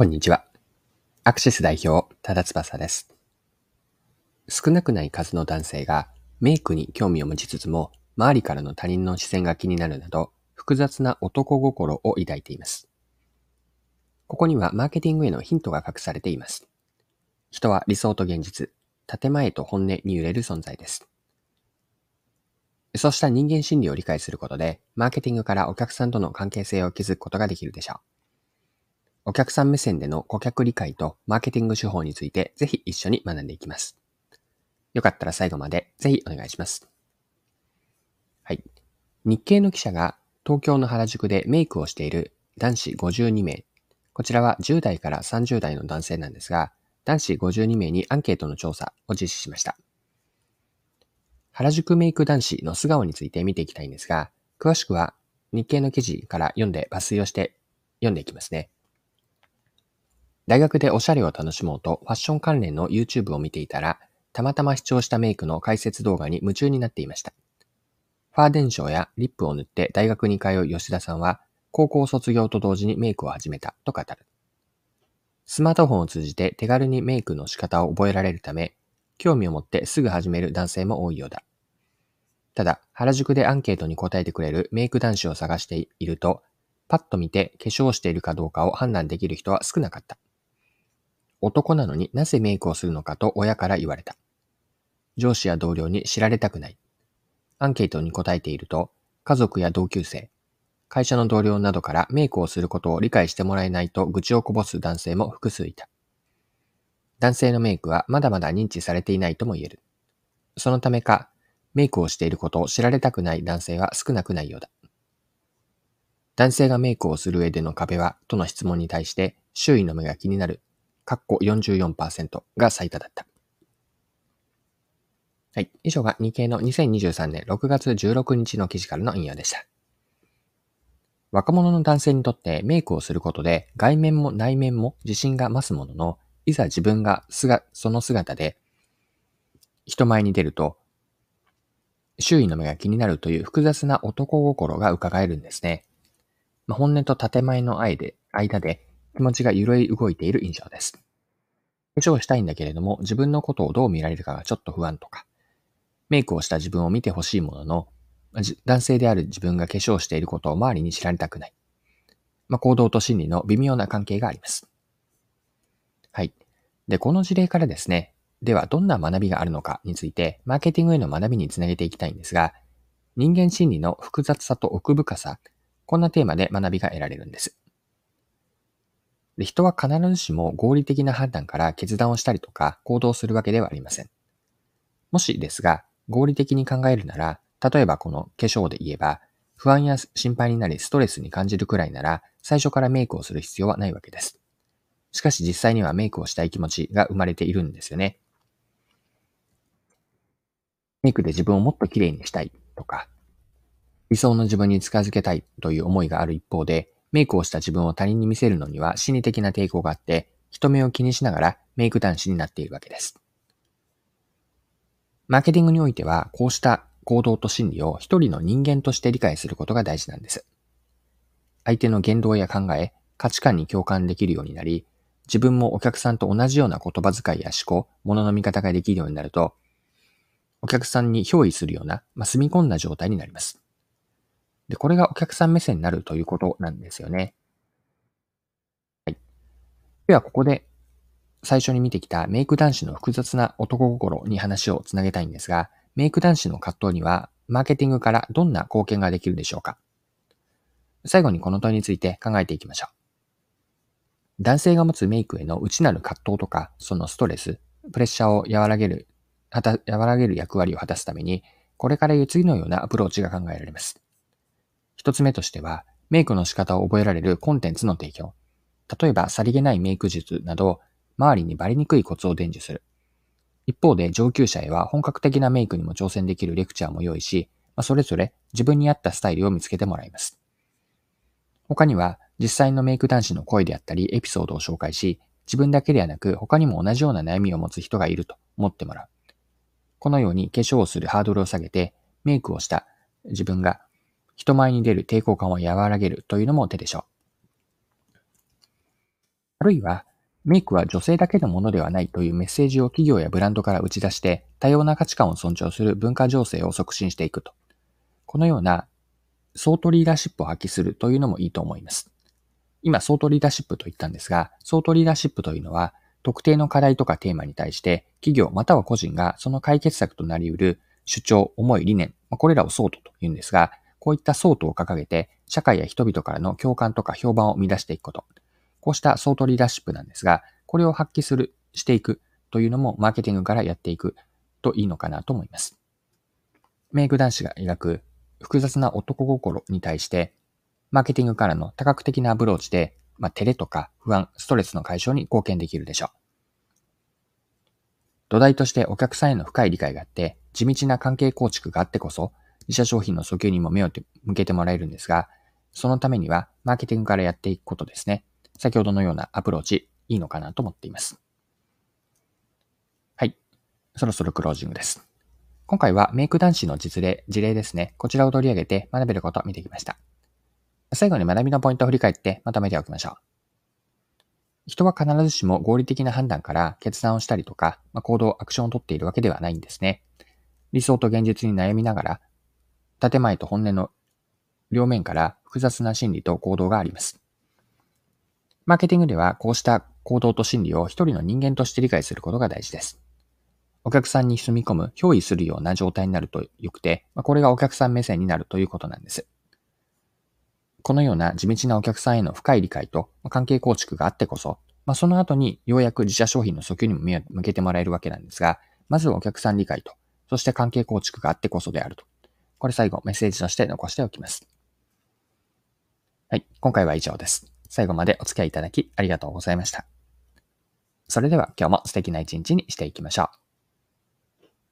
こんにちは。アクシス代表、多田翼です。少なくない数の男性がメイクに興味を持ちつつも、周りからの他人の視線が気になるなど、複雑な男心を抱いています。ここにはマーケティングへのヒントが隠されています。人は理想と現実、建前と本音に揺れる存在です。そうした人間心理を理解することで、マーケティングからお客さんとの関係性を築くことができるでしょう。お客さん目線での顧客理解とマーケティング手法についてぜひ一緒に学んでいきます。よかったら最後までぜひお願いします。はい。日経の記者が東京の原宿でメイクをしている男子52名。こちらは10代から30代の男性なんですが、男子52名にアンケートの調査を実施しました。原宿メイク男子の素顔について見ていきたいんですが、詳しくは日経の記事から読んで抜粋をして読んでいきますね。大学でおしゃれを楽しもうとファッション関連の YouTube を見ていたら、たまたま視聴したメイクの解説動画に夢中になっていました。ファーデンションやリップを塗って大学に通う吉田さんは、高校卒業と同時にメイクを始めたと語る。スマートフォンを通じて手軽にメイクの仕方を覚えられるため、興味を持ってすぐ始める男性も多いようだ。ただ、原宿でアンケートに答えてくれるメイク男子を探していると、パッと見て化粧しているかどうかを判断できる人は少なかった。男なのになぜメイクをするのかと親から言われた。上司や同僚に知られたくない。アンケートに答えていると、家族や同級生、会社の同僚などからメイクをすることを理解してもらえないと愚痴をこぼす男性も複数いた。男性のメイクはまだまだ認知されていないとも言える。そのためか、メイクをしていることを知られたくない男性は少なくないようだ。男性がメイクをする上での壁はとの質問に対して、周囲の目が気になるかっこ44%が最多だった。はい。以上が日経の2023年6月16日の記事からの引用でした。若者の男性にとってメイクをすることで外面も内面も自信が増すものの、いざ自分がその姿で人前に出ると、周囲の目が気になるという複雑な男心が伺えるんですね。まあ、本音と建前の間で、間で気持ちが揺れ動いている印象です。化粧したいんだけれども、自分のことをどう見られるかがちょっと不安とか、メイクをした自分を見てほしいものの、男性である自分が化粧していることを周りに知られたくない。まあ、行動と心理の微妙な関係があります。はい。で、この事例からですね、ではどんな学びがあるのかについて、マーケティングへの学びにつなげていきたいんですが、人間心理の複雑さと奥深さ、こんなテーマで学びが得られるんです。で人は必ずしも合理的な判断から決断をしたりとか行動するわけではありません。もしですが、合理的に考えるなら、例えばこの化粧で言えば、不安や心配になりストレスに感じるくらいなら、最初からメイクをする必要はないわけです。しかし実際にはメイクをしたい気持ちが生まれているんですよね。メイクで自分をもっと綺麗にしたいとか、理想の自分に近づけたいという思いがある一方で、メイクをした自分を他人に見せるのには心理的な抵抗があって、人目を気にしながらメイク男子になっているわけです。マーケティングにおいては、こうした行動と心理を一人の人間として理解することが大事なんです。相手の言動や考え、価値観に共感できるようになり、自分もお客さんと同じような言葉遣いや思考、物の見方ができるようになると、お客さんに憑依するような、まあ、住み込んだ状態になります。で、これがお客さん目線になるということなんですよね。はい。では、ここで最初に見てきたメイク男子の複雑な男心に話をつなげたいんですが、メイク男子の葛藤には、マーケティングからどんな貢献ができるでしょうか最後にこの問いについて考えていきましょう。男性が持つメイクへの内なる葛藤とか、そのストレス、プレッシャーを和らげる、和らげる役割を果たすために、これから言う次のようなアプローチが考えられます。一つ目としては、メイクの仕方を覚えられるコンテンツの提供。例えば、さりげないメイク術など、周りにバレにくいコツを伝授する。一方で上級者へは本格的なメイクにも挑戦できるレクチャーも用意し、まあ、それぞれ自分に合ったスタイルを見つけてもらいます。他には実際のメイク男子の声であったりエピソードを紹介し、自分だけではなく他にも同じような悩みを持つ人がいると思ってもらう。このように化粧をするハードルを下げて、メイクをした自分が人前に出る抵抗感を和らげるというのも手でしょう。あるいは、メイクは女性だけのものではないというメッセージを企業やブランドから打ち出して、多様な価値観を尊重する文化情勢を促進していくと。このような、ソートリーダーシップを発揮するというのもいいと思います。今、ソートリーダーシップと言ったんですが、ソートリーダーシップというのは、特定の課題とかテーマに対して、企業または個人がその解決策となり得る主張、思い、理念、これらをソートと言うんですが、こういったソートを掲げて、社会や人々からの共感とか評判を生み出していくこと。こうしたソートリーダーシップなんですが、これを発揮する、していくというのもマーケティングからやっていくといいのかなと思います。メイク男子が描く複雑な男心に対して、マーケティングからの多角的なアプローチで、まあ、照れとか不安、ストレスの解消に貢献できるでしょう。土台としてお客さんへの深い理解があって、地道な関係構築があってこそ、自社商品の訴求にも目を向けてもらえるんですが、そのためには、マーケティングからやっていくことですね。先ほどのようなアプローチ、いいのかなと思っています。はい。そろそろクロージングです。今回はメイク男子の実例、事例ですね。こちらを取り上げて学べることを見てきました。最後に学びのポイントを振り返ってまとめておきましょう。人は必ずしも合理的な判断から決断をしたりとか、まあ、行動、アクションを取っているわけではないんですね。理想と現実に悩みながら、建前と本音の両面から複雑な心理と行動があります。マーケティングではこうした行動と心理を一人の人間として理解することが大事です。お客さんに住み込む、憑依するような状態になると良くて、これがお客さん目線になるということなんです。このような地道なお客さんへの深い理解と関係構築があってこそ、まあ、その後にようやく自社商品の訴求にも向けてもらえるわけなんですが、まずはお客さん理解と、そして関係構築があってこそであると。これ最後メッセージとして残しておきます。はい、今回は以上です。最後までお付き合いいただきありがとうございました。それでは今日も素敵な一日にしていきましょう。